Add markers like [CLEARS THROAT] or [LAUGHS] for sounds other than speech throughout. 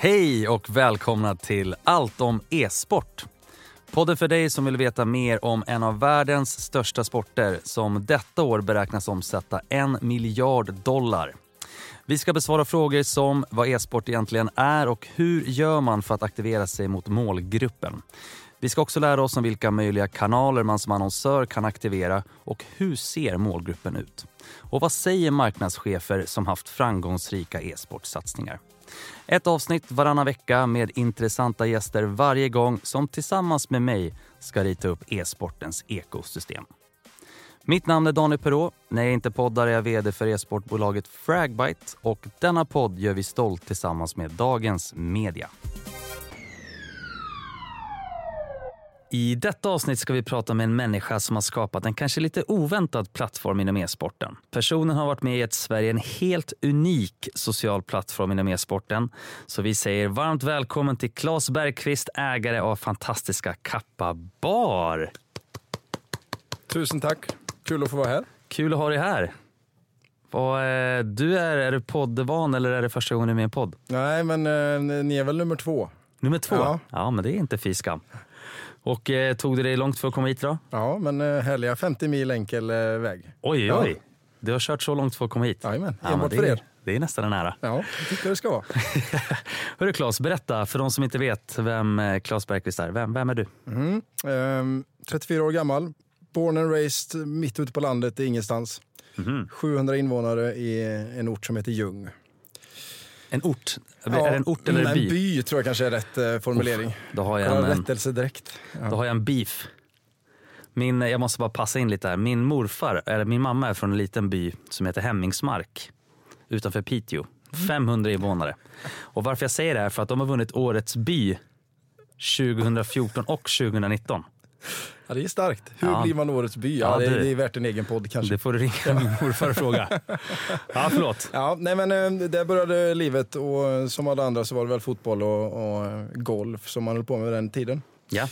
Hej och välkomna till Allt om e-sport. Podden för dig som vill veta mer om en av världens största sporter som detta år beräknas omsätta en miljard dollar. Vi ska besvara frågor som vad e-sport egentligen är och hur gör man för att aktivera sig mot målgruppen. Vi ska också lära oss om vilka möjliga kanaler man som annonsör kan aktivera och hur ser målgruppen ut? Och vad säger marknadschefer som haft framgångsrika e-sportsatsningar? Ett avsnitt varannan vecka med intressanta gäster varje gång som tillsammans med mig ska rita upp e-sportens ekosystem. Mitt namn är Daniel Perrault. När jag inte poddar är jag vd för e-sportbolaget Fragbite och denna podd gör vi stolt tillsammans med Dagens Media. I detta avsnitt ska vi prata med en människa som har skapat en kanske lite oväntad plattform inom e-sporten. Personen har varit med i ett Sverige en helt unik social plattform inom e-sporten. Så vi säger varmt välkommen till Claes Bergqvist, ägare av fantastiska Kappa Bar. Tusen tack. Kul att få vara här. Kul att ha dig här. Vad, eh, du är, är du poddvan eller är det första gången du är med i en podd? Nej, men eh, ni är väl nummer två? Nummer två? Ja. ja men det är inte fy skam. Och eh, tog det dig långt för att komma hit då? Ja, men eh, härliga 50 mil enkel eh, väg. Oj, Ja. oj. Du har kört så långt för att komma hit? Jajamän, enbart det, för är- er. Det är nästan en ära. Ja, jag tycker det ska vara. [LAUGHS] Hörru Claes, berätta för de som inte vet vem eh, Claes Bergqvist är. Vem, vem är du? Mm. Ehm, 34 år gammal, born and raised mitt ute på landet i ingenstans. Mhm. 700 invånare i en ort som heter Ljung. En ort? är det en ort eller en by? En by tror jag kanske är rätt eh, formulering. Då har jag en, en, rättelse direkt. då har jag en beef. Min, jag måste bara passa in lite här. Min morfar, eller min mamma är från en liten by som heter Hemmingsmark utanför Piteå. 500 invånare. Och varför jag säger det här är för att de har vunnit Årets by 2014 och 2019. Ja, det är starkt. Hur Ja. blir man årets by? Ja, Ja, det, det- är värt en egen podd kanske. Det får du ringa min morfar och fråga. Ja, förlåt. Ja, nej men eh, där började livet och eh, som alla andra så var det väl fotboll och, och eh, golf som man höll på med den tiden. Ja.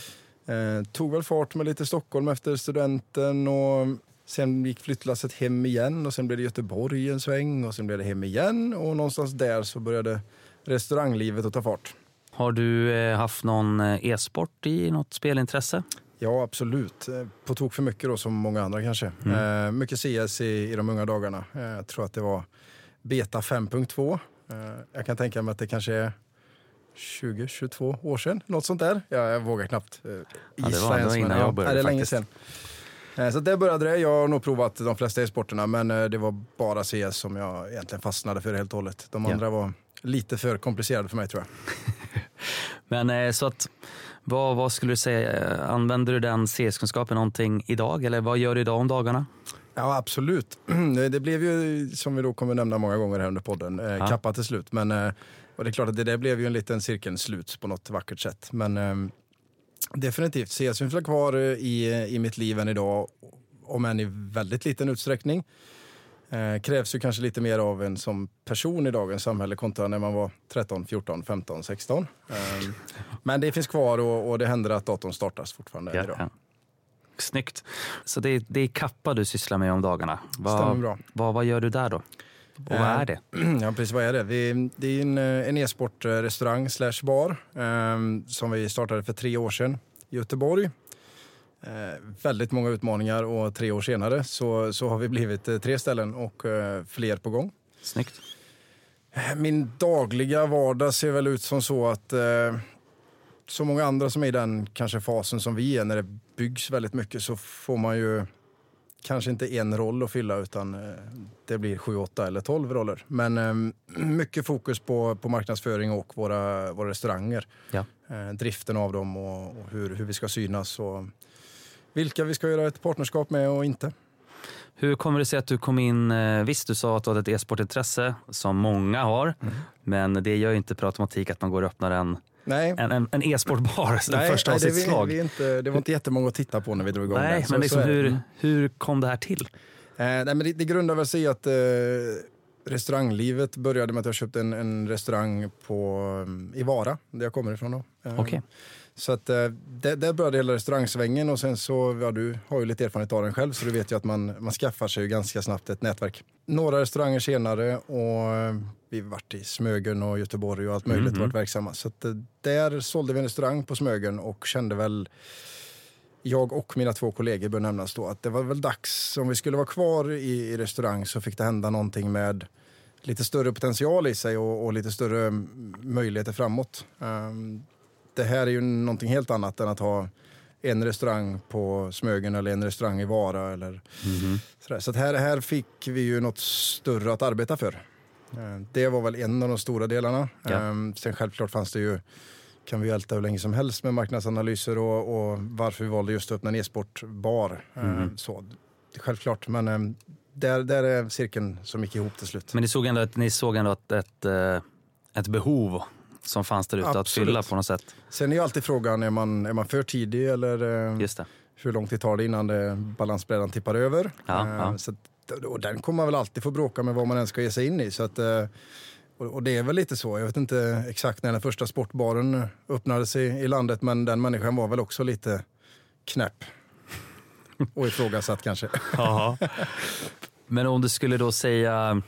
Eh, tog väl fart med lite Stockholm efter studenten och sen gick flyttlasset hem igen och sen blev det Göteborg en sväng och sen blev det hem igen och någonstans där så började restauranglivet att ta fart. Har du haft någon e-sport i något spelintresse? Ja, absolut. Eh, På tok för mycket då, som många andra kanske. Eh, mycket CS i, i de unga dagarna. Eh, jag tror att det var Beta 5.2. Eh, jag kan tänka mig att det kanske är 20-22 år sedan, något sånt där. Ja, jag vågar knappt eh, det gissa var- det ens, var innan jag ja, började nej, Det är länge sedan. Eh, Så där började det. Jag har nog provat de flesta e-sporterna, men eh, det var bara CS som jag egentligen fastnade för helt och hållet. De Ja. andra var lite för komplicerade för mig tror jag. [LAUGHS] Men så att, vad, vad skulle du säga, eh, använder du den CS-kunskapen någonting idag eller vad gör du idag om dagarna? Ja, absolut. [CLEARS THROAT] Det blev ju, som vi då kommer nämna många gånger här under podden, eh, Ja. kappa till slut. Men, eh, och det är klart att det där blev ju en liten cirkelslut på något vackert sätt. Men definitivt, CS finns kvar i, i mitt liv än idag. om än i väldigt liten utsträckning. Eh, krävs ju kanske lite mer av en som person i dagens samhälle kontra när man var 13, 14, 15, 16. Eh, men det finns kvar och, och det händer att datorn startas fortfarande Ja, idag. ja. Snyggt. Så det är, det är kappa du sysslar med om dagarna. Vad, Stämmer bra. Vad, vad gör du där då? Och vad Eh, är det? [CLEARS THROAT] Ja, precis. Vad är det? Vi, det är en, eh, en e-sportrestaurang slash bar eh, som vi startade för tre år sedan i Göteborg. Eh, väldigt många utmaningar och tre år senare så, så har vi blivit eh, tre ställen och eh, fler på gång. Snyggt. Min dagliga vardag ser väl ut som så att så många andra som är i den kanske fasen som vi är när det byggs väldigt mycket så får man ju kanske inte en roll att fylla utan det blir sju, åtta eller tolv roller. Men mycket fokus på, på marknadsföring och våra, våra restauranger. Ja. Driften av dem och, och hur, hur vi ska synas och vilka vi ska göra ett partnerskap med och inte. Hur kommer det sig att du kom in, eh, visst du sa att du hade ett e-sportintresse som många har, Mm. men det gör ju inte per automatik att man går och öppnar en, Nej, en, en, en e-sportbar, den första av sitt vi, slag. vi inte, det var inte jättemånga att titta på när vi drog igång Nej, den. Så- men liksom så hur, hur kom det här till? Eh, nej, men det, det grundar väl sig i att eh, restauranglivet började med att jag köpte en, en restaurang på, eh, i Vara, där jag kommer ifrån. Då. Eh, Okej. Så att, eh, där, där började hela restaurangsvängen och sen så, ja du har ju lite erfarenhet av den själv så du vet ju att man, man skaffar sig ganska snabbt ett nätverk. Några restauranger senare och eh, vi varit i Smögen och Göteborg och allt möjligt och varit verksamma. Så att, eh, där sålde vi en restaurang på Smögen och kände väl jag och mina två kollegor bör nämnas då att det var väl dags, om vi skulle vara kvar i, i restaurang så fick det hända någonting med lite större potential i sig och, och lite större mm, möjligheter framåt. Ehm, det här är ju någonting helt annat än att ha en restaurang på Smögen eller en restaurang i Vara. Eller sådär. Så här, här fick vi ju något större att arbeta för. Ehm, Det var väl en av de stora delarna. Ja. Ehm, Sen självklart fanns det ju kan vi älta hur länge som helst med marknadsanalyser och, och varför vi valde just att öppna en e-sportbar. Så, självklart, men ehm, där, där är cirkeln som gick ihop till slut. Men ni såg ändå, ni såg ändå ett, ett, eh, ett behov som fanns där ute att fylla på något sätt. Sen är ju alltid frågan, är man, är man för tidig eller eh, Just det. hur lång tid tar det innan det, balansbrädan tippar över? Ja, Eh, ja. Så att, och den kommer man väl alltid få bråka med vad man än ska ge sig in i. Så att, eh, och det är väl lite så. Jag vet inte exakt när den första sportbaren öppnades i, i landet men den människan var väl också lite knäpp. Och ifrågasatt kanske. [LAUGHS] Men om du skulle då säga,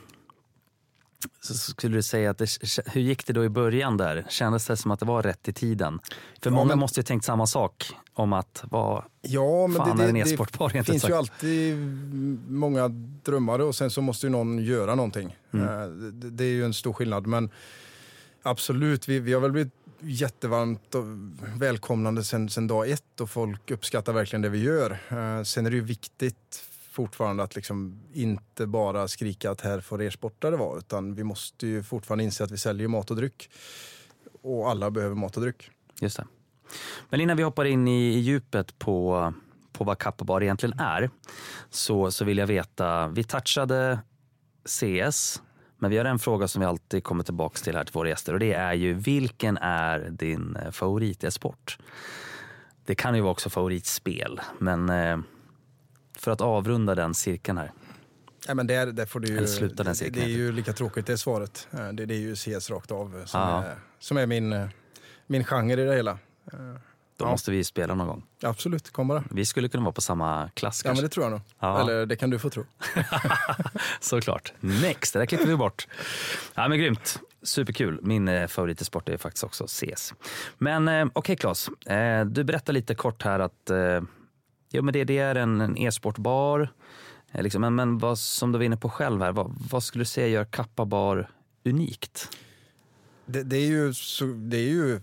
så skulle du säga att det, hur gick det då i början där? Kändes det som att det var rätt i tiden? För Ja, många men- måste ju tänkt samma sak om att vad, Ja, men Fan, det, är en e-sportbar, det finns sagt. ju alltid många drömmare och sen så måste ju någon göra någonting. Mm. Eh, Det, det är ju en stor skillnad. Men absolut, vi, vi har väl blivit jättevarmt och välkomnande sen, sen dag ett och folk uppskattar verkligen det vi gör. Eh, Sen är det ju viktigt fortfarande att liksom inte bara skrika att här får er sportare vara utan vi måste ju fortfarande inse att vi säljer mat och dryck. Och alla behöver mat och dryck. Just det. Men innan vi hoppar in i, djupet på, på vad Kappabar egentligen är så, så vill jag veta, vi touchade CS men vi har en fråga som vi alltid kommer tillbaka till här till våra gäster och det är ju vilken är din eh, favorit-sport? Det kan ju vara också favoritspel men eh, för att avrunda den cirkeln här. Nej, men där, där får du ju, sluta den cirkeln, det är heter ju lika tråkigt det svaret. Eh, Det, det är ju CS rakt av eh, som, Ja. är, som är min, eh, min genre i det hela. Då Ja. måste vi spela någon gång. Absolut, kom bara. Vi skulle kunna vara på samma klass Ja, men kanske. det tror jag nog. Ja. Eller det kan du få tro. [LAUGHS] Såklart. Next, det där klipper vi bort. Ja, men grymt. Superkul. Min eh, favoritsport är faktiskt också CS. Men eh, okej Claes, eh, du berättar lite kort här att jo, men det, det är en, e-sportbar. Eh, liksom, men men vad, som du var inne på själv här, vad, vad skulle du säga gör Kappa Bar unikt? Det, det, är ju så, det är ju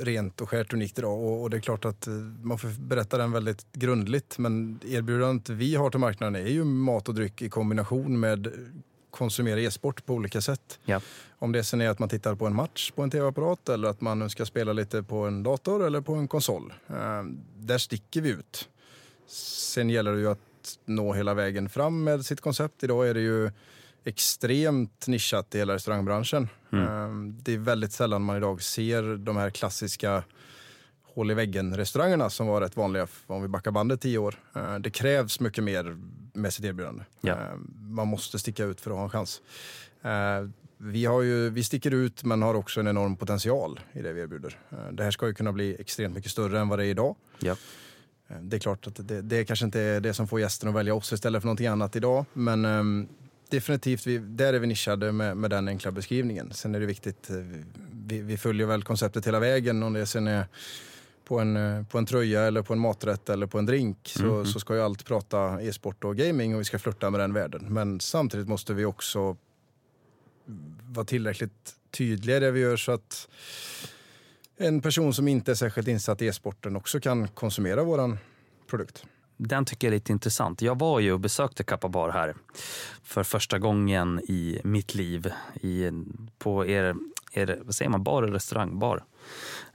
rent och skärt unikt idag och, och det är klart att eh, man får berätta den väldigt grundligt. Men erbjudandet vi har till marknaden är ju mat och dryck i kombination med konsumera e-sport på olika sätt. Ja. Om det sen är att man tittar på en match på en tv-apparat eller att man ska spela lite på en dator eller på en konsol. Eh, där sticker vi ut. Sen gäller det ju att nå hela vägen fram med sitt koncept. Idag är det ju extremt nischat i hela restaurangbranschen. Eh, Det är väldigt sällan man idag ser de här klassiska hål i väggen-restaurangerna som var rätt vanliga om vi backar bandet tio år. Eh, det krävs mycket mer med sitt erbjudande. Ja. Eh, man måste sticka ut för att ha en chans. Vi, har ju, vi sticker ut men har också en enorm potential i det vi erbjuder. Det här ska ju kunna bli extremt mycket större än vad det är idag. Ja. Eh, Det är klart att det, det kanske inte är det som får gästen att välja oss istället för någonting annat idag. Men ehm, definitivt, vi, där är vi nischade med, med den enkla beskrivningen. Sen är det viktigt, eh, vi, vi följer väl konceptet hela vägen. Om det sen är på en, eh, på en tröja eller på en maträtt eller på en drink så, så ska ju allt prata e-sport och gaming och vi ska flirta med den världen. Men samtidigt måste vi också vara tillräckligt tydliga i det vi gör så att en person som inte är särskilt insatt i e-sporten också kan konsumera våran produkt. Den tycker jag är lite intressant. Jag var ju och besökte Kappa Bar här för första gången i mitt liv. I, på er, er, vad säger man, bar eller restaurang? Bar.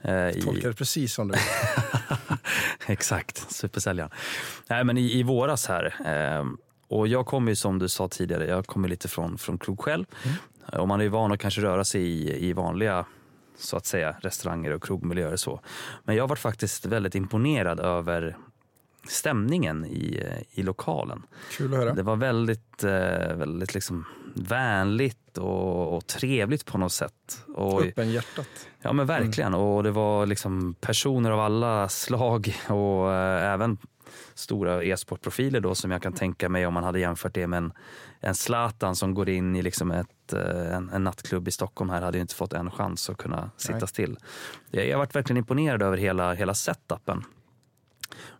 Eh, i- Tolkar det precis som du. [LAUGHS] Exakt, supersäljaren. Nej, men i, i våras här. Eh, och jag kommer ju som du sa tidigare, jag kommer lite från, från krog själv. Och man är ju van att kanske röra sig i, i vanliga så att säga restauranger och krogmiljöer och så. Men jag var faktiskt väldigt imponerad över stämningen i, i lokalen. Kul att höra. Det var väldigt, eh, väldigt liksom vänligt och, och trevligt på något sätt. Och, Öppen hjärtat. Ja men verkligen. Och det var liksom personer av alla slag och eh, även stora e-sportprofiler då som jag kan tänka mig om man hade jämfört det med en, en Zlatan som går in i liksom ett, eh, en, en nattklubb i Stockholm här hade ju inte fått en chans att kunna sitta Nej. still. Jag, jag varit verkligen imponerad över hela, hela setupen.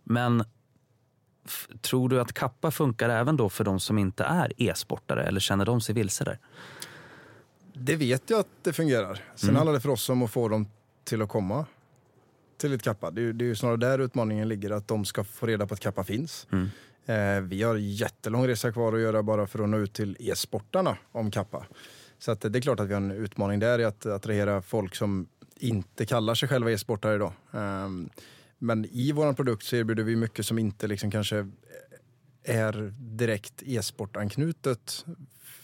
Men tror du att kappa funkar även då för de som inte är e-sportare eller känner de sig vilse där? Det vet jag att det fungerar. Sen Mm. handlar det för oss om att få dem till att komma till ett kappa. Det det är ju snarare där utmaningen ligger, att de ska få reda på att kappa finns. Mm. Eh, vi har jättelång resa kvar att göra bara för att nå ut till e-sportarna om kappa. Så att det är klart att vi har en utmaning där i att attrahera folk som inte kallar sig själva e-sportare idag. Ehm, men i vår produkt så erbjuder vi mycket som inte liksom kanske är direkt e-sportanknutet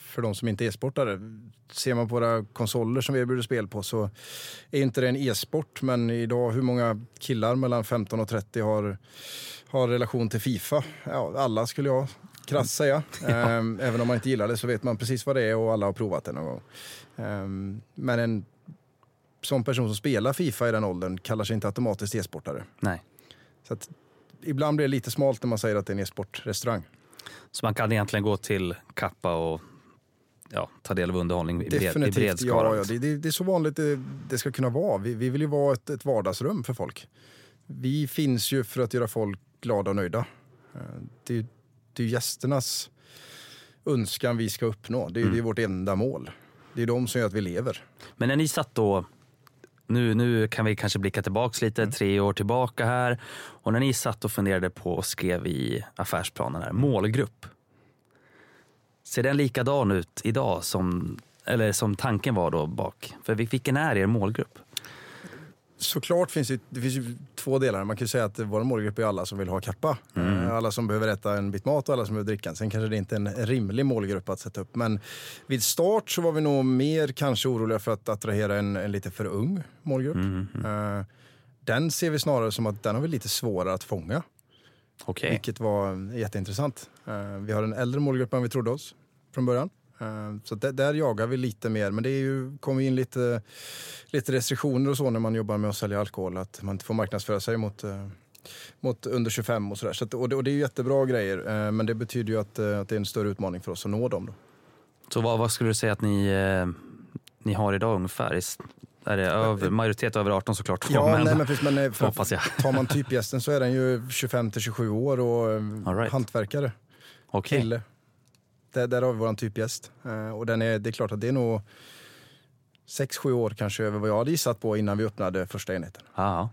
för de som inte är e-sportare. Ser man på våra konsoler som vi erbjuder spel på så är inte det en e-sport. Men idag, hur många killar mellan 15 och 30 har, har relation till Fifa? Ja, alla skulle jag krasst säga. [LAUGHS] Ehm, Även om man inte gillar det så vet man precis vad det är och alla har provat det någon gång. Ehm, Men en sån person som spelar Fifa i den åldern kallar sig inte automatiskt e-sportare. Nej. Så att ibland blir det lite smalt när man säger att det är en e-sportrestaurang. Så man kan egentligen gå till Kappa och ja, ta del av underhållning i, bred, i bred Definitivt, skala. ja, ja det, det, det är så vanligt det, det ska kunna vara. Vi, vi vill ju vara ett, ett vardagsrum för folk. Vi finns ju för att göra folk glada och nöjda. Eh, Det, det är gästernas önskan vi ska uppnå. Det är, Mm. det är vårt enda mål. Det är de som gör att vi lever. Men när ni satt då, nu, nu kan vi kanske blicka tillbaks lite, Mm. tre år tillbaka här. Och när ni satt och funderade på och skrev i affärsplanen här, målgrupp. Ser den likadan ut idag som, eller som tanken var då bak? För vilken är er målgrupp? Såklart finns det, det finns ju två delar. Man kan ju säga att vår målgrupp är alla som vill ha kappa. Eh, Alla som behöver äta en bit mat och alla som behöver dricka. Sen kanske det inte är en rimlig målgrupp att sätta upp. Men vid start så var vi nog mer kanske oroliga för att attrahera en, en lite för ung målgrupp. Eh, Den ser vi snarare som att den har vi lite svårare att fånga. Okej. Vilket var jätteintressant. Eh, Vi har en äldre målgrupp än vi trodde oss från början. Eh, Så där, där jagar vi lite mer. Men det är ju, kommer in lite, lite restriktioner och så när man jobbar med att sälja alkohol. Att man inte får marknadsföra sig mot, eh, mot under 25 och sådär. Så att, och, det, och det är jättebra grejer. Men det betyder ju att, att det är en större utmaning för oss att nå dem. Då. Så vad, vad skulle du säga att ni, ni har idag ungefär? Är- Är över, majoritet över 18 såklart? Ja, men, nej, men, precis, men eh, [LAUGHS] för, hoppas jag. tar man typgästen så är den ju 25 till 27 år och eh, All right. hantverkare. Okej. kille. Där, där har vi vår typgäst. Eh, och den är, det är klart att det är nog 6-7 år kanske över vad jag hade gissat på innan vi öppnade första enheten. Ja,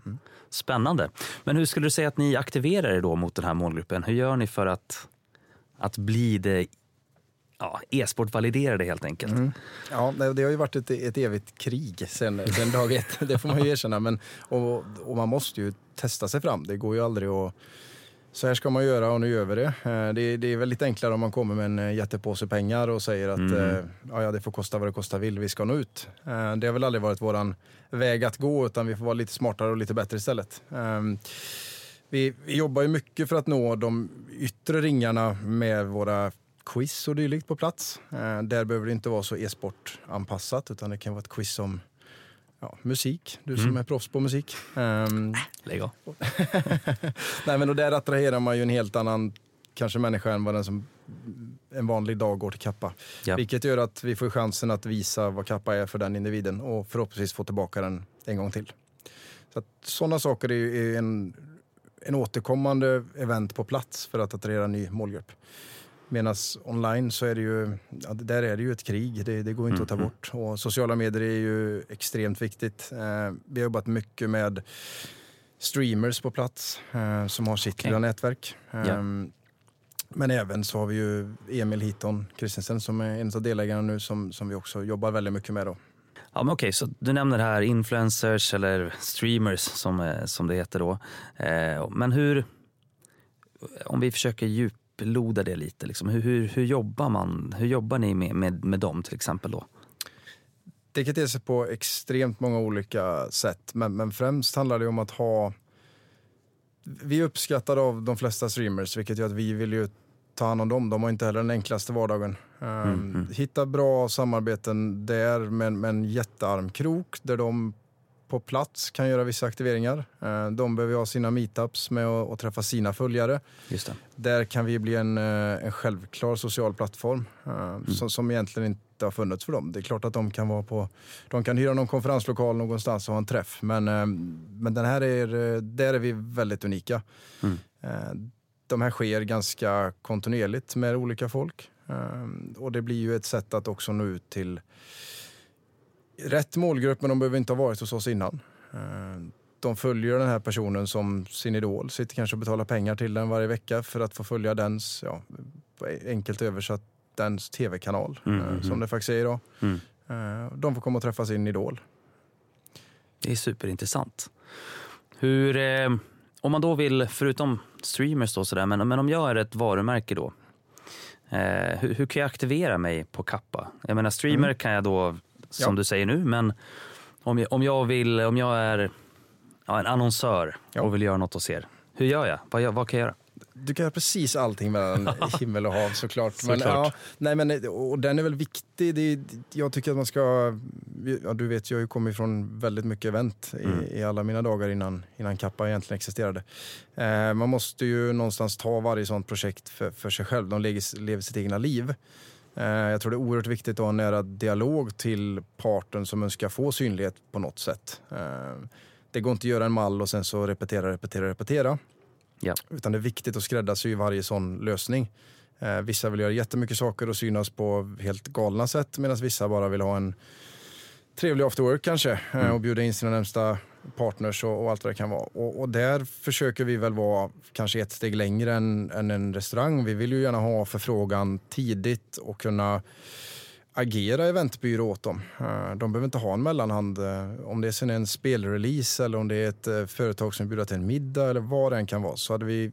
Spännande. Men hur skulle du säga att ni aktiverar er då mot den här målgruppen? Hur gör ni för att, att bli det ja, e-sport-validerade helt enkelt? Ja, det, har ju varit ett, ett evigt krig sen, sen dag ett, [LAUGHS] det får man ju erkänna. Men, och, och man måste ju testa sig fram. Det går ju aldrig att så här ska man göra och nu gör vi det. Eh, det, det är väl lite enklare om man kommer med en eh, jättepåse pengar och säger att mm. ja, ja, det får kosta vad det kostar vill, vi ska nå ut. Det har väl aldrig varit våran väg att gå utan vi får vara lite smartare och lite bättre istället. Ehm, vi, vi jobbar ju mycket för att nå de yttre ringarna med våra quiz och dylikt på plats. Där behöver det inte vara så e-sportanpassat utan det kan vara ett quiz om ja, musik. Du som mm. är proffs på musik. Um, Lägg av. [LAUGHS] Nej, men och där attraherar man ju en helt annan kanske människa än vad den som en vanlig dag går till Kappa. Ja. Vilket gör att vi får chansen att visa vad Kappa är för den individen och förhoppningsvis få tillbaka den en gång till. Så sådana saker är ju en, en återkommande event på plats för att attrahera en ny målgrupp. Medan online så är det ju, ja, där är det ju ett krig, det, det går inte mm. att ta mm-hmm. bort. Och sociala medier är ju extremt viktigt. Eh, vi har jobbat mycket med streamers på plats eh, som har sitt okay. lilla nätverk. Eh, ja. Men även så har vi ju Emil Hiton Kristensen som är en av delägarna nu som, som vi också jobbar väldigt mycket med. Då. Ja, men okej, så du nämner här influencers eller streamers som, eh, som det heter då. Eh, men hur, om vi försöker djup djuploda det lite. Liksom. Hur, hur, hur, jobbar man? Hur jobbar ni med, med, med dem till exempel då? Det kan te sig på extremt många olika sätt, men, men främst handlar det om att ha... Vi är uppskattade av de flesta streamers, vilket gör att vi vill ju ta hand om dem. De har inte heller den enklaste vardagen. Mm, um, Hitta bra samarbeten där med, med en jättearmkrok där de på plats kan göra vissa aktiveringar. Eh, de behöver ha sina meetups med att träffa sina följare. Just det. Där kan vi bli en, eh, en självklar social plattform eh, mm. som, som egentligen inte har funnits för dem. Det är klart att de kan vara på, de kan hyra någon konferenslokal någonstans och ha en träff. Men, men den här är, där är vi väldigt unika. Mm. De här sker ganska kontinuerligt med olika folk. Och det blir ju ett sätt att också nå ut till rätt målgrupp, men de behöver inte ha varit hos oss innan. Eh, de följer den här personen som sin idol, sitter kanske och betalar pengar till den varje vecka för att få följa dens, ja, enkelt översatt, dens tv-kanal, mm, mm, som det faktiskt är idag. Mm. Eh, de får komma och träffa sin idol. Det är superintressant. Hur, eh, om man då vill, förutom streamers då sådär, men, men om jag är ett varumärke då, eh, hur, hur, kan jag aktivera mig på Kappa? Jag menar streamer mm. kan jag då som ja. du säger nu. Men om jag, om jag, vill, om jag är ja, en annonsör ja. och vill göra något hos er, hur gör jag? Vad, vad kan jag göra? Du kan göra precis allting mellan [LAUGHS] himmel och hav såklart. såklart. Men, ja, nej, men, och den är väl viktig. Det, jag tycker att man ska... Ja, du vet, jag har ju kommit från väldigt mycket event mm. i, i, alla mina dagar innan, innan Kappa egentligen existerade. Eh, man måste ju någonstans ta varje sånt projekt för, för sig själv. De lever, lever sitt egna liv. Eh, jag tror det är oerhört viktigt att ha en nära dialog till parten som önskar få synlighet på något sätt. Eh, det går inte att göra en mall och sen så repetera, repetera, repetera. Ja. Utan det är viktigt att skräddarsy varje sån lösning. Eh, vissa vill göra jättemycket saker och synas på helt galna sätt medan vissa bara vill ha en trevlig after work kanske mm. och bjuda in sina närmsta partners och, och, allt vad det kan vara. Och, och, där försöker vi väl vara kanske ett steg längre än, än en restaurang. Vi vill ju gärna ha förfrågan tidigt och kunna agera eventbyrå åt dem. Eh, de behöver inte ha en mellanhand. Eh, om det är sen en spelrelease eller om det är ett eh, företag som bjuder till en middag eller vad det än kan vara så hade vi,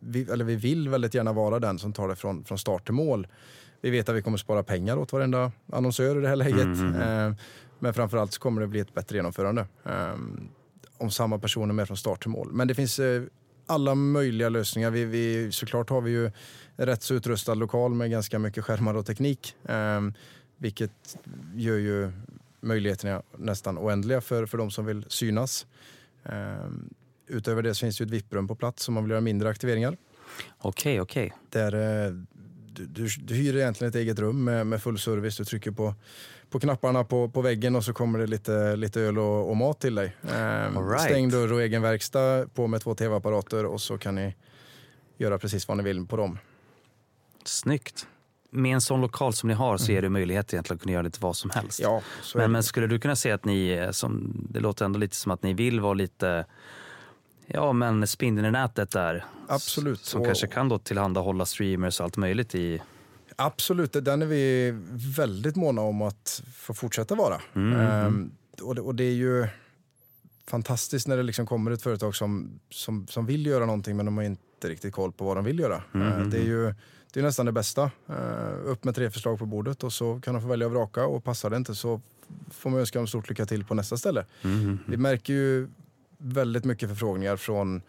vi, eller vi vill väldigt gärna vara den som tar det från, från start till mål. Vi vet att vi kommer spara pengar åt varenda annonsör i det här läget. Mm, mm, mm. Men framförallt så kommer det bli ett bättre genomförande. Um, om samma person är med från start till mål. Men det finns uh, alla möjliga lösningar. Vi, vi, såklart har vi ju rätt så utrustad lokal med ganska mycket skärmar och teknik. Um, vilket gör ju möjligheterna nästan oändliga för, för de som vill synas. Um, utöver det så finns det ju ett VIP-rum på plats om man vill göra mindre aktiveringar. Okej, okay, okej. Okay. Där du, du, du hyr egentligen ett eget rum med, med full service. Du trycker på på knapparna på, på väggen och så kommer det lite, lite öl och, och mat till dig. Eh, right. Stängd dörr och egen verkstad, på med två tv-apparater och så kan ni göra precis vad ni vill på dem. Snyggt. Med en sån lokal som ni har så mm. är det möjlighet egentligen att kunna göra lite vad som helst. Ja, men, men skulle du kunna säga att ni, eh, som, det låter ändå lite som att ni vill vara lite Ja, men spindeln i nätet där. Absolut. Som och, kanske kan då tillhandahålla streamers och allt möjligt i Absolut, den är vi väldigt måna om att få fortsätta vara. Mm. Ehm, och, det, och, det, är ju fantastiskt när det liksom kommer ett företag som, som, som vill göra någonting men de har inte riktigt koll på vad de vill göra. Eh, Det är ju det är nästan det bästa. Eh, Upp med tre förslag på bordet och så kan de få välja och vraka och passar det inte så får man önska dem stort lycka till på nästa ställe. Vi märker ju väldigt mycket förfrågningar från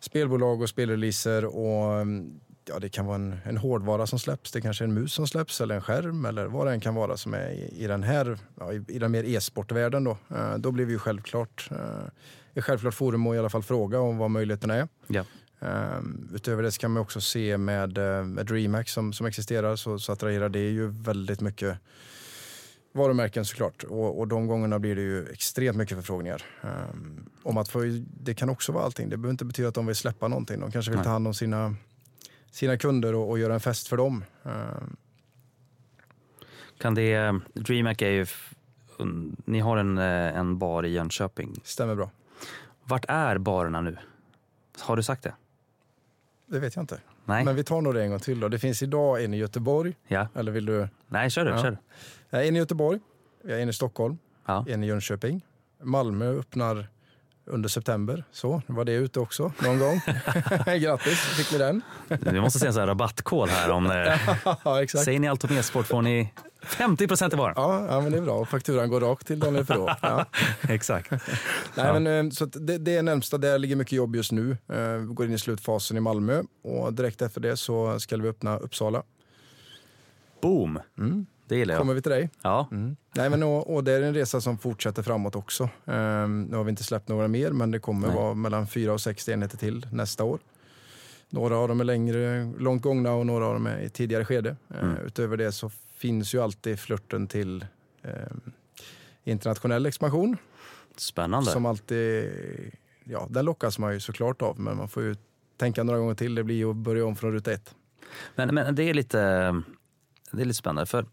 spelbolag och spelreleaser och mm, ja, det kan vara en, en hårdvara som släpps, det kanske är en mus som släpps eller en skärm eller vad det än kan vara som är i, i den här, ja, i, i den mer e-sportvärlden då. Eh, då blir vi ju självklart, eh, ett självklart forum att i alla fall fråga om vad möjligheterna är. Ja. Um, utöver det så kan man också se med, eh, med DreamHack som, som existerar så, så attraherar det ju väldigt mycket varumärken såklart. Och, och de gångerna blir det ju extremt mycket förfrågningar. Um, om att få, det kan också vara allting. Det behöver inte betyda att de vill släppa någonting. De kanske vill ta hand om sina, sina kunder och, och göra en fest för dem. Um, Kan det, DreamHack är ju, ni har en, eh, en bar i Jönköping. stämmer bra. Vart är barerna nu? Har du sagt det? Det vet jag inte. Nej. Men vi tar nog det en gång till då. Det finns idag en i Göteborg. Ja. Eller vill du? Nej, kör du. Ja. Kör. Nej, En i Göteborg, en i Stockholm, Ja. en i Jönköping. Malmö öppnar under september. Så, var det ute också någon gång. [LAUGHS] Grattis, fick ni den. Vi måste säga en sån här rabattkod här. Om, eh, [LAUGHS] ja, exakt. säger ni allt om e-sport får ni 50% i var. Ja, ja, men det är bra. Och Fakturan går rakt till Daniel Ferrå. Ja. [LAUGHS] Exakt. Nej, men, eh, så det, det är närmsta, där ligger mycket jobb just nu. Eh, Vi går in i slutfasen i Malmö och direkt efter det så ska vi öppna Uppsala. Boom. Det gillar jag. Kommer vi till dig? Ja. Nej, men, och, och det är en resa som fortsätter framåt också. Ehm, nu har vi inte släppt några mer, men det kommer Nej. vara mellan fyra och sex enheter till nästa år. Några av dem är längre, långt gångna och några av dem är i tidigare skede. Mm. Eh, utöver det så finns ju alltid flörten till ehm, internationell expansion. Spännande. Som alltid, ja, den lockas man ju såklart av, men man får ju tänka några gånger till. Det blir ju att börja om från ruta ett. Men, men det, är lite, det är lite spännande. För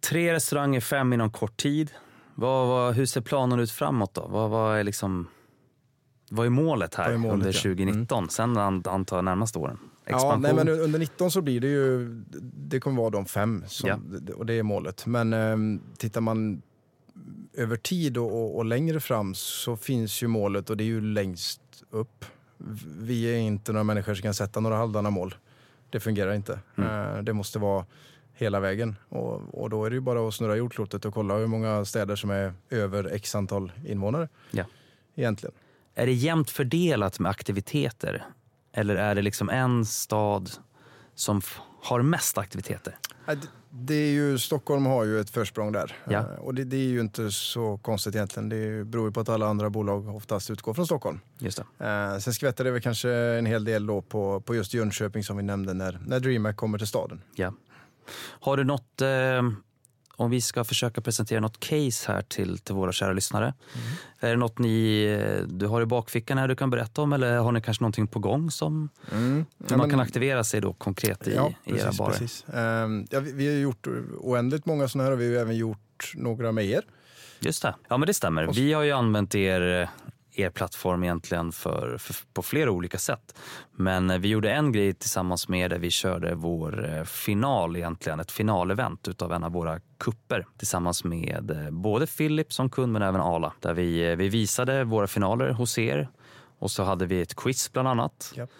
tre restauranger, fem inom kort tid. Vad, vad, hur ser planen ut framåt då? Vad, vad, är, liksom, vad är målet här är målet, under ja. Mm. 2019? Sen an- antar jag närmaste åren. Ja, nej, men under 19 så blir det ju, det kommer vara de fem som, Ja. och det är målet. Men eh, tittar man över tid och, och, och längre fram så finns ju målet och det är ju längst upp. Vi är inte några människor som kan sätta några halvdana mål. Det fungerar inte. Mm. Eh, det måste vara hela vägen och, och då är det ju bara att snurra jordklotet och kolla hur många städer som är över x antal invånare Ja. egentligen. Är det jämnt fördelat med aktiviteter? Eller är det liksom en stad som har mest aktiviteter? Det- är ju, Stockholm har ju ett försprång där. Ja. Eh, Och det, det är ju inte så konstigt egentligen. Det beror ju på att alla andra bolag oftast utgår från Stockholm. Just det. Eh, sen skvätter det väl kanske en hel del då på, på just Jönköping som vi nämnde när, när DreamHack kommer till staden. Ja. Har du något, eh, om vi ska försöka presentera något case här till, till våra kära lyssnare. Mm. Är det något ni, du har i bakfickan här du kan berätta om eller har ni kanske någonting på gång som Ja, man men- kan aktivera sig då konkret i, ja, i era barer? precis. Eh, ja, vi, vi har gjort oändligt många sådana här och vi har även gjort några med er. Just det. Ja men det stämmer. Vi har ju använt er, er plattform egentligen för, för, på flera olika sätt. Men eh, vi gjorde en grej tillsammans med er där vi körde vår eh, final egentligen, ett finalevent utav en av våra kupper tillsammans med eh, både Philip som kund men även Ala. Där vi, vi visade våra finaler hos er och så hade vi ett quiz bland annat. Japp.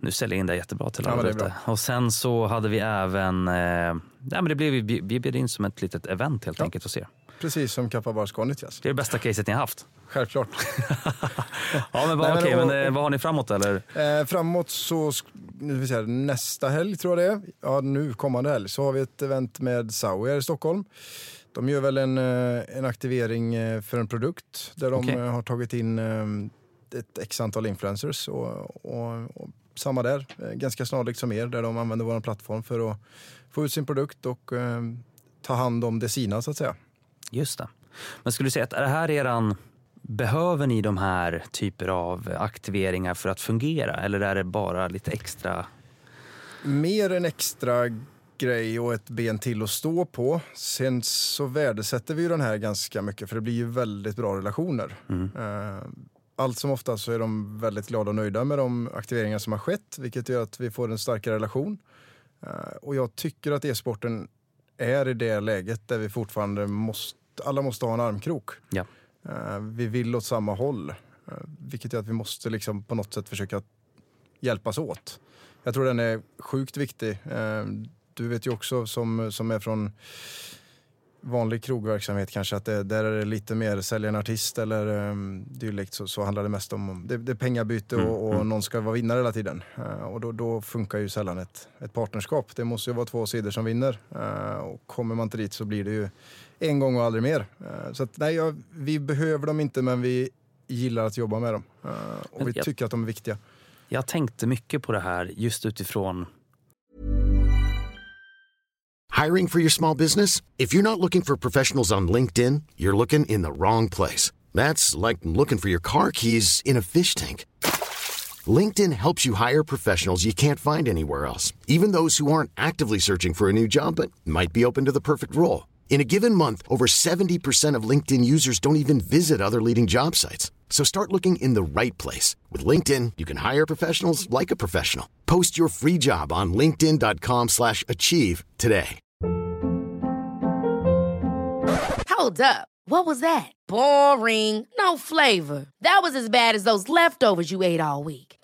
Nu säljer jag in det jättebra till Ja, alla bra. Och sen så hade vi även, eh, nej, men det blev, vi, vi bjöd in som ett litet event helt Ja. enkelt hos er. Precis som Kappa Bar ska nyttjas. Det är det bästa caset ni har haft. Självklart. [LAUGHS] Ja, men, vad, Nej, men okej, och- men, eh, vad har ni framåt eller? Eh, framåt så, sk- nu vill säga, nästa helg tror jag det är, ja nu kommande helg, så har vi ett event med Saui här i Stockholm. De gör väl en, eh, en aktivering eh, för en produkt där de eh, har tagit in ett x antal influencers. Och, och, och samma där, ganska snarlikt som er, där de använder vår plattform för att få ut sin produkt och eh, ta hand om det sina så att säga. Just det. Men skulle du säga att är det här eran, behöver ni de här typer av aktiveringar för att fungera eller är det bara lite extra? mer en extra grej och ett ben till att stå på. Sen så värdesätter vi ju den här ganska mycket för det blir ju väldigt bra relationer. Eh, Allt som oftast så är de väldigt glada och nöjda med de aktiveringar som har skett vilket gör att vi får en starkare relation. Eh, Och jag tycker att e-sporten är i det läget där vi fortfarande måste, alla måste ha en armkrok. Ja. Eh, Vi vill åt samma håll. eh, Vilket gör att vi måste liksom på något sätt försöka hjälpas åt. Jag tror den är sjukt viktig. Eh, du vet ju också som, som är från vanlig krogverksamhet kanske att det, där är det lite mer sälja en artist eller um, dylikt så, så handlar det mest om det, det är pengabyte Mm, och, och mm. någon ska vara vinnare hela tiden. Uh, och då, då funkar ju sällan ett, ett partnerskap. Det måste ju vara två sidor som vinner. Uh, och kommer man inte dit så blir det ju en gång och aldrig mer. Uh, så att, nej, jag, vi behöver dem inte men vi gillar att jobba med dem. Uh, och Men vi jag- tycker att de är viktiga. Jag tänkte mycket på det här just utifrån Hiring for your small business? If you're not looking for professionals on LinkedIn, you're looking in the wrong place. That's like looking for your car keys in a fish tank. LinkedIn helps you hire professionals you can't find anywhere else, even those who aren't actively searching for a new job but might be open to the perfect role. In a given month, over 70% of LinkedIn users don't even visit other leading job sites. So start looking in the right place. With LinkedIn, you can hire professionals like a professional. Post your free job on linkedin.com slash achieve today. Hold up. What was that? Boring. No flavor. That was as bad as those leftovers you ate all week.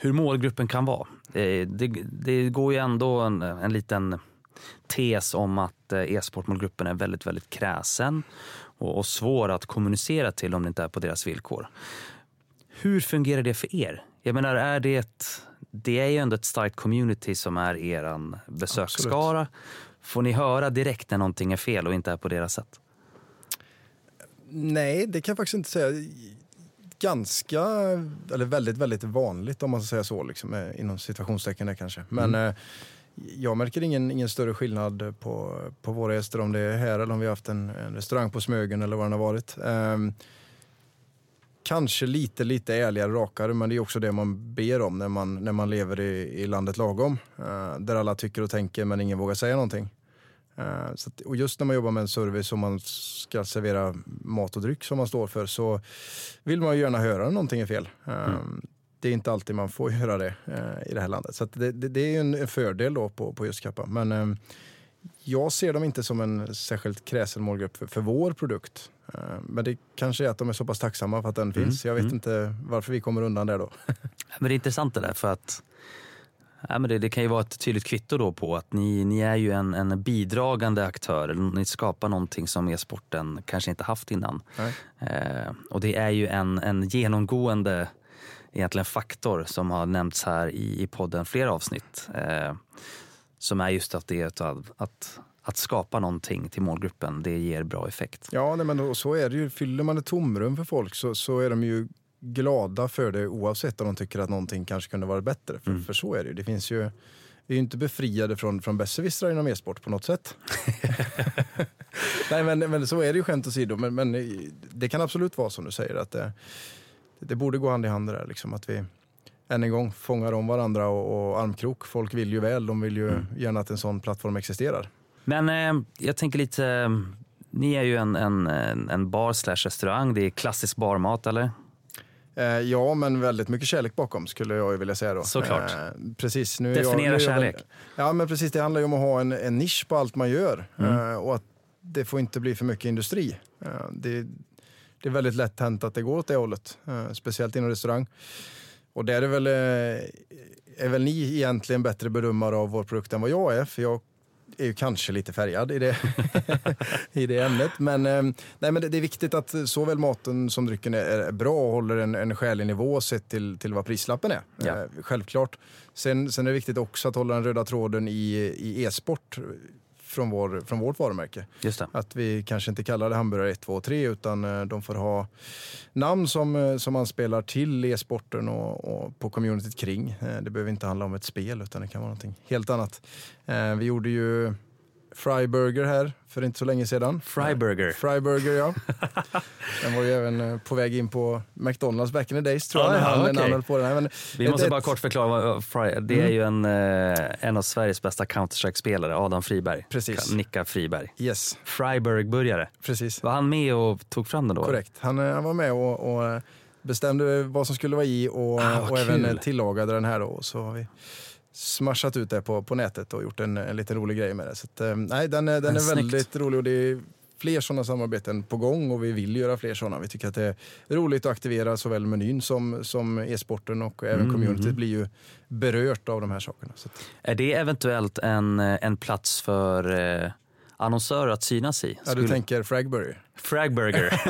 Hur målgruppen kan vara. Det, det, går ju ändå en, en liten tes om att eh, e-sportmålgruppen är väldigt, väldigt kräsen och, och svår att kommunicera till om det inte är på deras villkor. Hur fungerar det för er? Jag menar, är det ett, det är ju ändå ett starkt community som är eran besöksskara. Får ni höra direkt när någonting är fel och inte är på deras sätt? Nej, det kan jag faktiskt inte säga. Ganska, eller väldigt, väldigt vanligt om man ska säga så, liksom, eh, inom situationstecken där kanske. Men eh, jag märker ingen, ingen större skillnad på, på våra gäster om det är här eller om vi har haft en, en restaurang på Smögen eller vad den har varit. Ehm, kanske lite, lite ärligare, rakare, men det är också det man ber om när man, när man lever i, i landet lagom. Eh, där alla tycker och tänker men ingen vågar säga någonting. Eh, Så att, och just när man jobbar med en service och man ska servera mat och dryck som man står för så vill man ju gärna höra när någonting är fel. Eh, Det är inte alltid man får [LAUGHS] göra det eh, i det här landet. Så att det, det, det är ju en fördel då på, på just Kappa. Men jag ser dem inte som en särskilt kräsen målgrupp för, för vår produkt. Men det kanske är att de är så pass tacksamma för att den finns. Jag vet inte varför vi kommer undan där då. [LAUGHS] Men det är intressant det där för att ja, men det, det kan ju vara ett tydligt kvitto då på att ni, ni är ju en, en bidragande aktör. Ni skapar någonting som e-sporten kanske inte haft innan. Eh, och det är ju en, en genomgående egentligen faktor som har nämnts här i, i podden flera avsnitt. Eh, som är just att det är att, att, skapa någonting till målgruppen, det ger bra effekt. Ja, nej, men så är det ju. Fyller man ett tomrum för folk så, så är de ju glada för det oavsett om de tycker att någonting kanske kunde vara bättre. För, för så är det ju. Det finns ju vi är ju inte befriade från, från besserwissrar inom e-sport på något sätt. [LAUGHS] Nej men, men så är det ju skämt åsido. Men, men det kan absolut vara som du säger att det, det borde gå hand i hand det där. Liksom, att vi än en gång fångar om varandra och, och armkrok. Folk vill ju väl, de vill ju mm. gärna att en sån plattform existerar. Men eh, jag tänker lite, ni är ju en, en, en bar slash restaurang. Det är klassisk barmat eller? Eh, ja, men väldigt mycket kärlek bakom skulle jag vilja säga då. Såklart. Eh, precis. Nu Definiera jag, nu kärlek. Jag, ja, men precis. Det handlar ju om att ha en, en nisch på allt man gör mm. eh, och att det får inte bli för mycket industri. Det, det, är väldigt lätt hänt att det går åt det hållet, speciellt inom restaurang. Och där är väl, är väl ni egentligen bättre bedömare av vår produkt än vad jag är, för jag är ju kanske lite färgad i det, [LAUGHS] i det ämnet. Men, eh, nej, men det, är viktigt att såväl maten som drycken är, bra och håller en, en skälig nivå sett till, till vad prislappen är. Ja. Eh, självklart. Sen, sen är det viktigt också att hålla den röda tråden i, i e-sport från, vår, från vårt varumärke. Just det. Att vi kanske inte kallar det hamburgare 1, 2 3 utan eh, de får ha namn som, eh, som anspelar till e-sporten och, och, på communityt kring. Eh, det behöver inte handla om ett spel utan det kan vara någonting helt annat. Vi gjorde ju Fryburger här för inte så länge sedan. Fryburger? Fryburger, ja. [LAUGHS] den var ju även eh, på väg in på McDonalds back in the days tror jag. Ah, ja, okay. namnet på den. Men Vi måste ett... bara kort förklara. Vad Fry, det är mm. ju en, eh, en av Sveriges bästa Counter-Strike-spelare, Adam Friberg. Precis. Nicka Friberg. Yes. Fryburg-burgare. Precis. Var han med och tog fram den då? Korrekt. Han, eh, han var med och, och bestämde vad som skulle vara i och, ah, och även tillagade den här. Då. Så har vi smashat ut det på, på nätet och gjort en, en liten rolig grej med det. Så att, eh, nej, den, är, den är väldigt rolig och det är fler sådana samarbeten på gång och vi vill göra fler sådana. Vi tycker att det är roligt att aktivera såväl menyn som, som e-sporten och även mm. communityt blir ju berört av de här sakerna. Så. Är det eventuellt en, en plats för eh, annonsörer att synas i? Ja, du tänker Fragbury? Fragburger.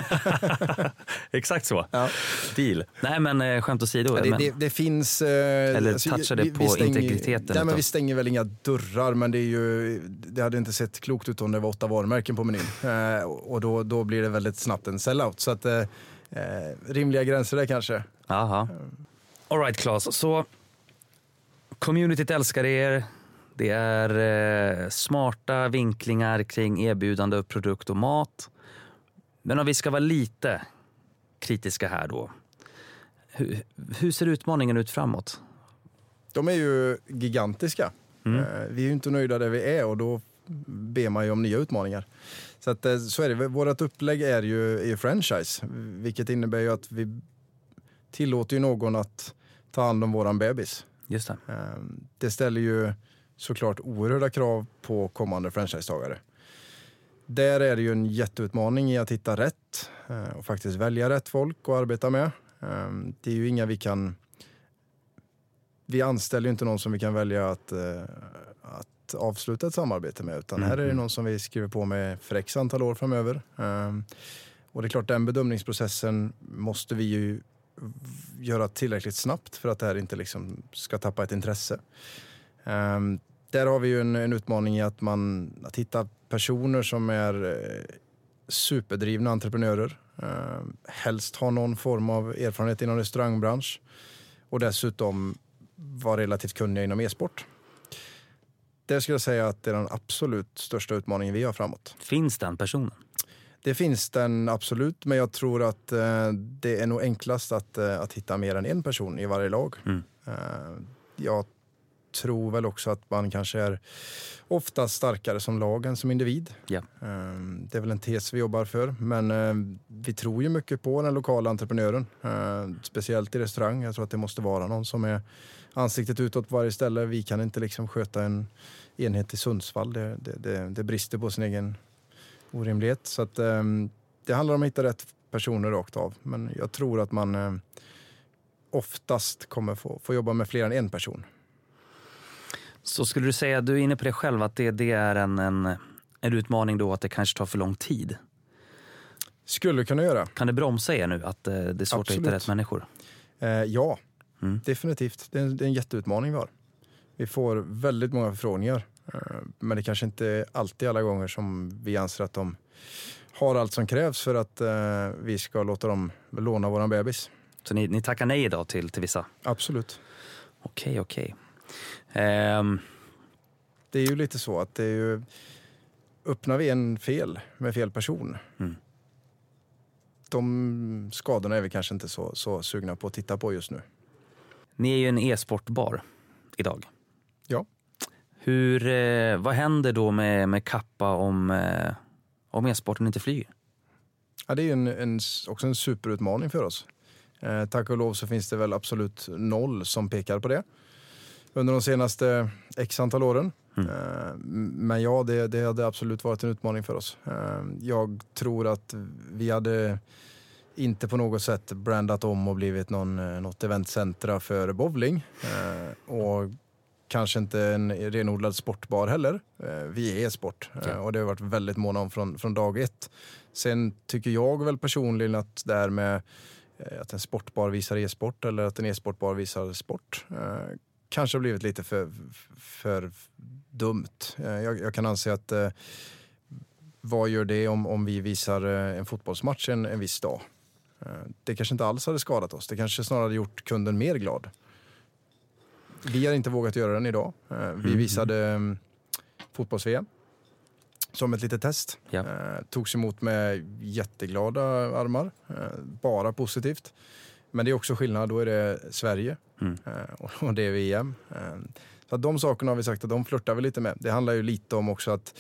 [LAUGHS] Exakt så. Ja. Deal. Nej men eh, skämt åsido. Ja, det, det, det, finns... Eh, eller alltså, touchar det på stänger, integriteten? Nej, men vi stänger väl inga dörrar men det, är ju, det hade inte sett klokt ut om det var åtta varumärken på menyn. [LAUGHS] Eh, och då, då blir det väldigt snabbt en sellout. Så att, eh, eh rimliga gränser där kanske. Aha. Alright Claes, så communityt älskar er. Det är eh, smarta vinklingar kring erbjudande av produkt och mat. Men om vi ska vara lite kritiska här då. Hur, hur ser utmaningen ut framåt? De är ju gigantiska. Mm. Eh, vi är ju inte nöjda där vi är och då ber man ju om nya utmaningar. Så, att, eh, så är det. Vårt upplägg är ju, är ju franchise, vilket innebär ju att vi tillåter ju någon att ta hand om våran bebis. Just det. Eh, det ställer ju såklart oerhörda krav på kommande franchisetagare. Där är det ju en jätteutmaning i att hitta rätt eh, och faktiskt välja rätt folk att arbeta med. Ehm, det är ju inga vi kan... Vi anställer ju inte någon som vi kan välja att, eh, att avsluta ett samarbete med utan här är det mm. någon som vi skriver på med för x antal år framöver. Ehm, och det är klart den bedömningsprocessen måste vi ju göra tillräckligt snabbt för att det här inte liksom ska tappa ett intresse. Ehm, där har vi ju en, en, utmaning i att, man, att hitta personer som är eh, superdrivna entreprenörer. Eh, helst ha någon form av erfarenhet inom restaurangbransch och dessutom vara relativt kunniga inom e-sport. Det skulle jag säga att det är den absolut största utmaningen vi har framåt. Finns den personen? Det finns den absolut, men jag tror att eh, det är nog enklast att, eh, att hitta mer än en person i varje lag. Mm. Eh, jag tror väl också att man kanske är oftast starkare som lag än som individ. Yeah. Det är väl en tes vi jobbar för. Men ehm, vi tror ju mycket på den lokala entreprenören. Ehm, speciellt i restaurang. Jag tror att det måste vara någon som är ansiktet utåt på varje ställe. Vi kan inte liksom sköta en enhet i Sundsvall. Det, det, det, det brister på sin egen orimlighet. Så att, ehm, det handlar om att hitta rätt personer rakt av. Men jag tror att man oftast kommer få, få jobba med fler än en person. Så skulle du säga, du är inne på det själv, att det, det är en, en, en utmaning då att det kanske tar för lång tid? Skulle kunna göra. Kan det bromsa er nu, att eh, det är svårt Absolut. att hitta rätt människor? Eh, ja, mm. definitivt. Det är, en, det är en jätteutmaning vi har. Vi får väldigt många förfrågningar. Eh, men det kanske inte alltid alla gånger som vi anser att de har allt som krävs för att eh, vi ska låta dem låna våran bebis. Så ni, ni tackar nej idag till, till vissa? Absolut. Okej, okej. Eh, det är ju lite så att det är ju, öppnar vi en fel med fel person, Mm. de skadorna är vi kanske inte så, så sugna på att titta på just nu. Ni är ju en e-sportbar idag. Ja. Hur, eh, vad händer då med, med Kappa om, eh, om e-sporten inte flyger? Ja, det är ju en, en, också en superutmaning för oss. Eh, tack och lov så finns det väl absolut noll som pekar på det under de senaste x antal åren. Eh, men ja, det, det hade absolut varit en utmaning för oss. Eh, jag tror att vi hade inte på något sätt brandat om och blivit någon, eh, något eventcentra för bowling. Och kanske inte en renodlad sportbar heller. Vi är sport eh, och det har varit väldigt måna om från, från dag ett. Sen tycker jag väl personligen att det här med att en sportbar visar e-sport eller att en e-sportbar visar sport kanske har blivit lite för, för dumt. Eh, jag, jag kan anse att eh, vad gör det om, om vi visar eh, en fotbollsmatch en, en viss dag? Eh, Det kanske inte alls hade skadat oss. Det kanske snarare gjort kunden mer glad. Vi har inte vågat göra den idag. Vi visade mm. fotbolls-VM som ett litet test. Ja. Togs emot med jätteglada armar. Bara positivt. Men det är också skillnad, då är det Sverige Mm. eh, och- det är VM. Eh, så de sakerna har vi sagt att de flörtar vi lite med. Det handlar ju lite om också att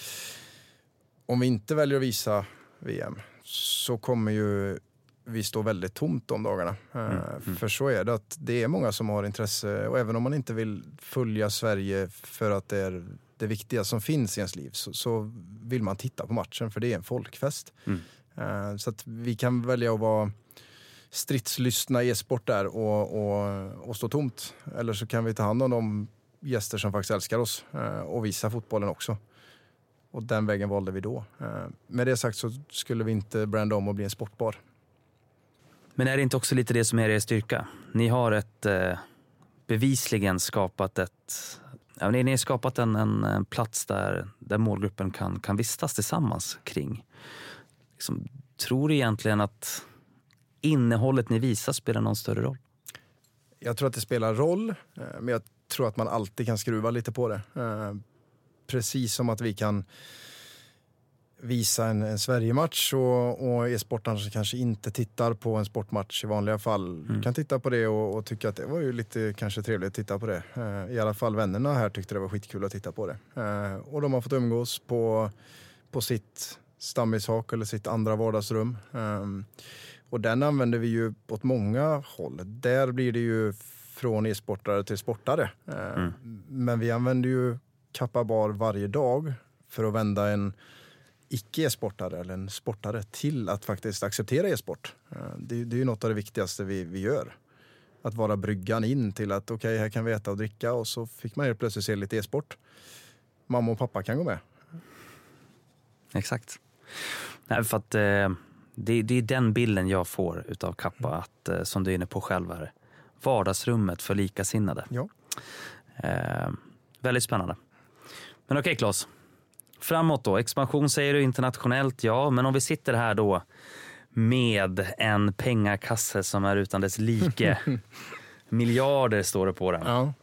om vi inte väljer att visa VM så kommer ju vi stå väldigt tomt de dagarna. Eh, För så är det att det är många som har intresse och även om man inte vill följa Sverige för att det är det viktiga som finns i ens liv så, så vill man titta på matchen för det är en folkfest. Eh, Så att vi kan välja att vara stridslystna e-sport där och, och, och stå tomt. Eller så kan vi ta hand om de gäster som faktiskt älskar oss eh, och visa fotbollen också. Och den vägen valde vi då. Eh, Med det sagt så skulle vi inte branda om och bli en sportbar. Men är det inte också lite det som är er styrka? Ni har ett eh, bevisligen skapat ett Ja, ni har skapat en, en, en plats där, där målgruppen kan, kan vistas tillsammans kring. Liksom, tror du egentligen att innehållet ni visar spelar någon större roll? Jag tror att det spelar roll, eh, men jag tror att man alltid kan skruva lite på det. Eh, Precis som att vi kan visa en, en Sverigematch och, och e-sportarna som kanske inte tittar på en sportmatch i vanliga fall kan titta på det och, och tycka att det var ju lite kanske trevligt att titta på det. Eh, I alla fall vännerna här tyckte det var skitkul att titta på det. Eh, Och de har fått umgås på, på sitt stammishak eller sitt andra vardagsrum. Ehm, Och den använder vi ju åt många håll. Där blir det ju från e-sportare till sportare. Eh, Men vi använder ju Kappa Bar varje dag för att vända en icke-e-sportare eller en sportare till att faktiskt acceptera e-sport. Eh, Det, det är ju något av det viktigaste vi, vi gör. Att vara bryggan in till att okej, här kan vi äta och dricka och så fick man helt plötsligt se lite e-sport. Mamma och pappa kan gå med. Exakt. Nej, för att, eh, det, det är den bilden jag får utav Kappa, att, eh, som du är inne på själv här. Vardagsrummet för likasinnade. Ja. Eh, väldigt spännande. Men okej Claes, framåt då. Expansion säger du internationellt, ja. Men om vi sitter här då med en pengakasse som är utan dess like. [LAUGHS] Miljarder står det på den. Ja.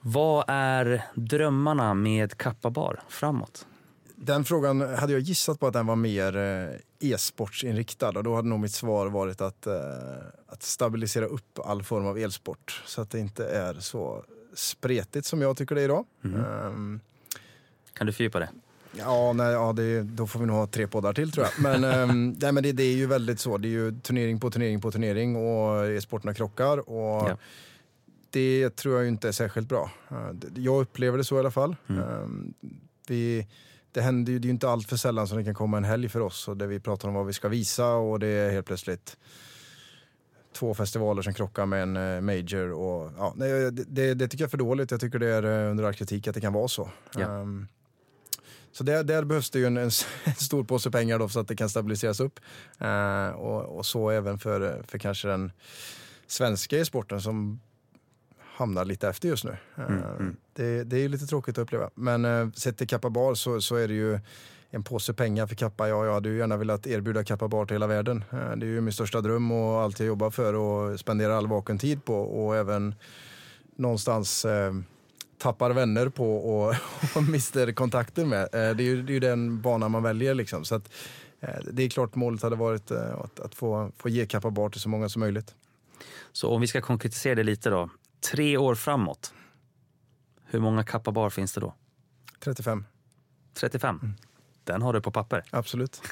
Vad är drömmarna med Kappa Bar framåt? Den frågan hade jag gissat på att den var mer eh, e-sportsinriktad och då hade nog mitt svar varit att, eh, att stabilisera upp all form av elsport så att det inte är så spretigt som jag tycker det är idag. Ehm, Kan du fördjupa det? Ja, nej, ja det, då får vi nog ha tre poddar till tror jag. Men, ehm, [LAUGHS] nej, men det, det är ju väldigt så. Det är ju turnering på turnering på turnering och e-sporterna krockar. Och Ja. Det tror jag inte är särskilt bra. Eh, Jag upplever det så i alla fall. Ehm, Vi, det händer ju, det är ju inte allt för sällan som det kan komma en helg för oss och där vi pratar om vad vi ska visa och det är helt plötsligt två festivaler som krockar med en eh, major. Och, ja, det, det, det tycker jag är för dåligt. Jag tycker det är eh, under all kritik att det kan vara så. Ja. Ehm, så där, där behövs det ju en, en, [LAUGHS] stor påse pengar då så att det kan stabiliseras upp. Eh, och, och så även för, för kanske den svenska e-sporten som hamnar lite efter just nu. Eh, Det, det är lite tråkigt att uppleva. Men eh, sett till Kappa Bar så, så är det ju en påse pengar för Kappa. Ja, jag hade ju gärna velat erbjuda Kappa Bar till hela världen. Eh, det är ju min största dröm och allt jag jobbar för och spenderar all vaken tid på och även någonstans eh, tappar vänner på och, [LAUGHS] och mister kontakter med. Det är ju, det är ju den bana man väljer liksom. Så att, det är klart målet hade varit att, att få, få ge Kappa Bar till så många som möjligt. Så om vi ska konkretisera det lite då. Tre år framåt. Hur många Kappa Bar finns det då? 35. 35? Mm. Den har du på papper? Absolut.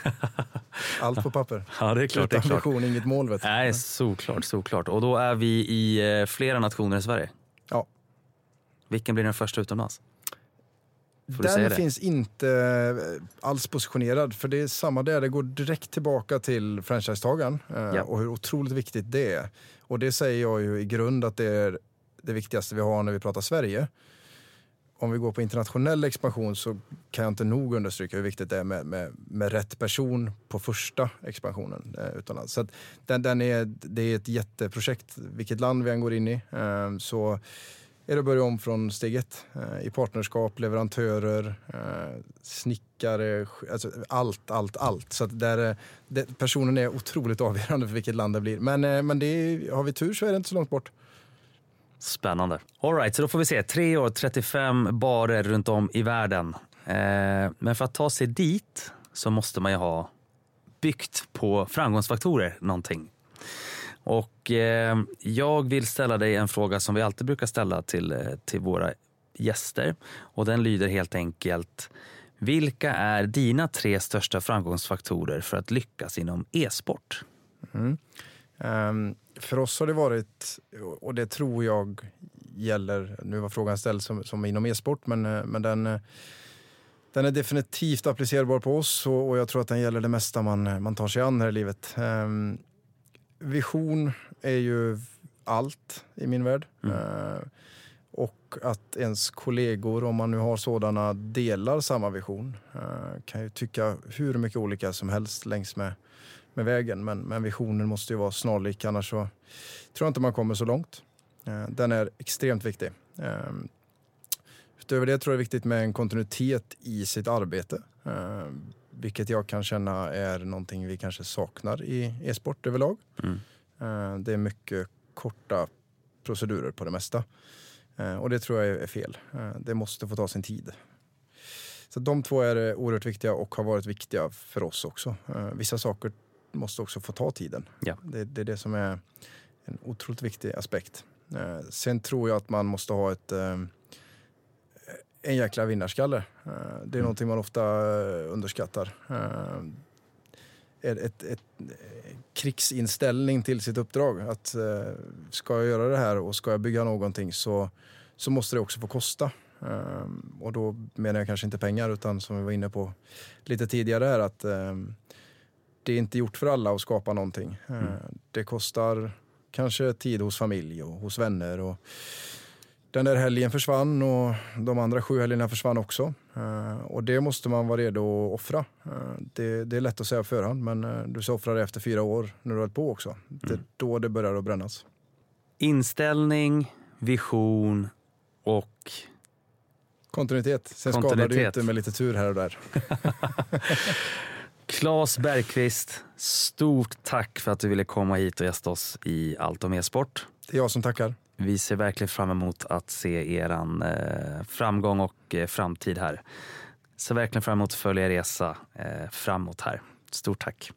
[LAUGHS] Allt på papper. ja, det är klart. Utan det är klart. vision, inget mål. Vet du. Nej, såklart, såklart. Och då är vi i eh, flera nationer i Sverige? Ja. Vilken blir den första utomlands? Får Den finns inte eh, alls positionerad. För det är samma där, det går direkt tillbaka till franchisetagaren eh, Ja. och hur otroligt viktigt det är. Och det säger jag ju i grund att det är det viktigaste vi har när vi pratar Sverige. Om vi går på internationell expansion så kan jag inte nog understryka hur viktigt det är med, med, med rätt person på första expansionen eh, utomlands. Så att den, den är, det är ett jätteprojekt, vilket land vi än går in i. Eh, så är det att börja om från steg ett. Eh, I partnerskap, leverantörer, eh, snickare, alltså allt, allt, allt. Så att där, eh, det, personen är otroligt avgörande för vilket land det blir. Men, eh, men det är, har vi tur så är det inte så långt bort. Spännande. All right, så då får vi se. Tre år, 35 barer runt om i världen. Eh, men för att ta sig dit så måste man ju ha byggt på framgångsfaktorer någonting. Och eh, jag vill ställa dig en fråga som vi alltid brukar ställa till, eh, till våra gäster. Och den lyder helt enkelt. Vilka är dina tre största framgångsfaktorer för att lyckas inom e-sport? Ehm, för oss har det varit, och det tror jag gäller, nu var frågan ställd som, som inom e-sport, men, eh, men den, eh, den är definitivt applicerbar på oss och, och jag tror att den gäller det mesta man, man tar sig an här i livet. Ehm, vision är ju allt i min värld. Eh, och att ens kollegor, om man nu har sådana, delar samma vision. Eh, kan ju tycka hur mycket olika som helst längs med, med vägen. Men, men visionen måste ju vara snarlik, annars så tror jag inte man kommer så långt. Eh, den är extremt viktig. Eh, utöver det tror jag det är viktigt med en kontinuitet i sitt arbete. Eh, vilket jag kan känna är någonting vi kanske saknar i e-sport överlag. Eh, det är mycket korta procedurer på det mesta. Och det tror jag är- fel. Det måste få ta sin tid. Så de två är oerhört viktiga och har varit viktiga för oss också. Vissa saker måste också få ta tiden. Ja. Det, det är det som är en otroligt viktig aspekt. Eh, sen tror jag att man måste ha ett, eh, en jäkla vinnarskalle. Eh, det är någonting man ofta underskattar. Ett, ett, ett krigsinställning till sitt uppdrag. Att ska jag göra det här och ska jag bygga någonting så, så måste det också få kosta. Och då menar jag kanske inte pengar utan som vi var inne på lite tidigare här att det är inte gjort för alla att skapa någonting. Eh, Det kostar kanske tid hos familj och hos vänner. Och den där helgen försvann och de andra sju helgerna försvann också. Eh, och det måste man vara redo att offra. Eh, det, det är lätt att säga på förhand men du ska offra det efter fyra år när du har på också. Det är då det börjar att brännas. Inställning, vision och Kontinuitet. Sen skadar det ju inte med lite tur här och där. [LAUGHS] [LAUGHS] Claes Bergqvist, stort tack för att du ville komma hit och gästa oss i Allt om e-sport. Det är jag som tackar. Vi ser verkligen fram emot att se eran eh, framgång och eh, framtid här. Ser verkligen fram emot att följa er resa eh, framåt här. Stort tack.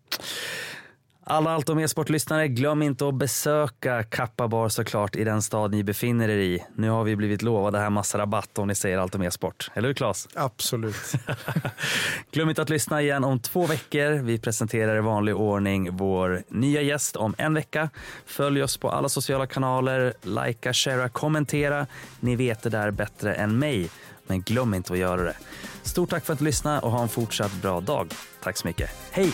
Alla Allt om e-sportlyssnare, glöm inte att besöka Kappa Bar såklart i den stad ni befinner er i. Nu har vi blivit lovade här massa rabatt om ni säger Allt om e-sport. Eller hur Claes? Absolut. [LAUGHS] Glöm inte att lyssna igen om två veckor. Vi presenterar i vanlig ordning vår nya gäst om en vecka. Följ oss på alla sociala kanaler, likea, sharea, kommentera. Ni vet det där bättre än mig, men glöm inte att göra det. Stort tack för att du lyssnade och ha en fortsatt bra dag. Tack så mycket. Hej!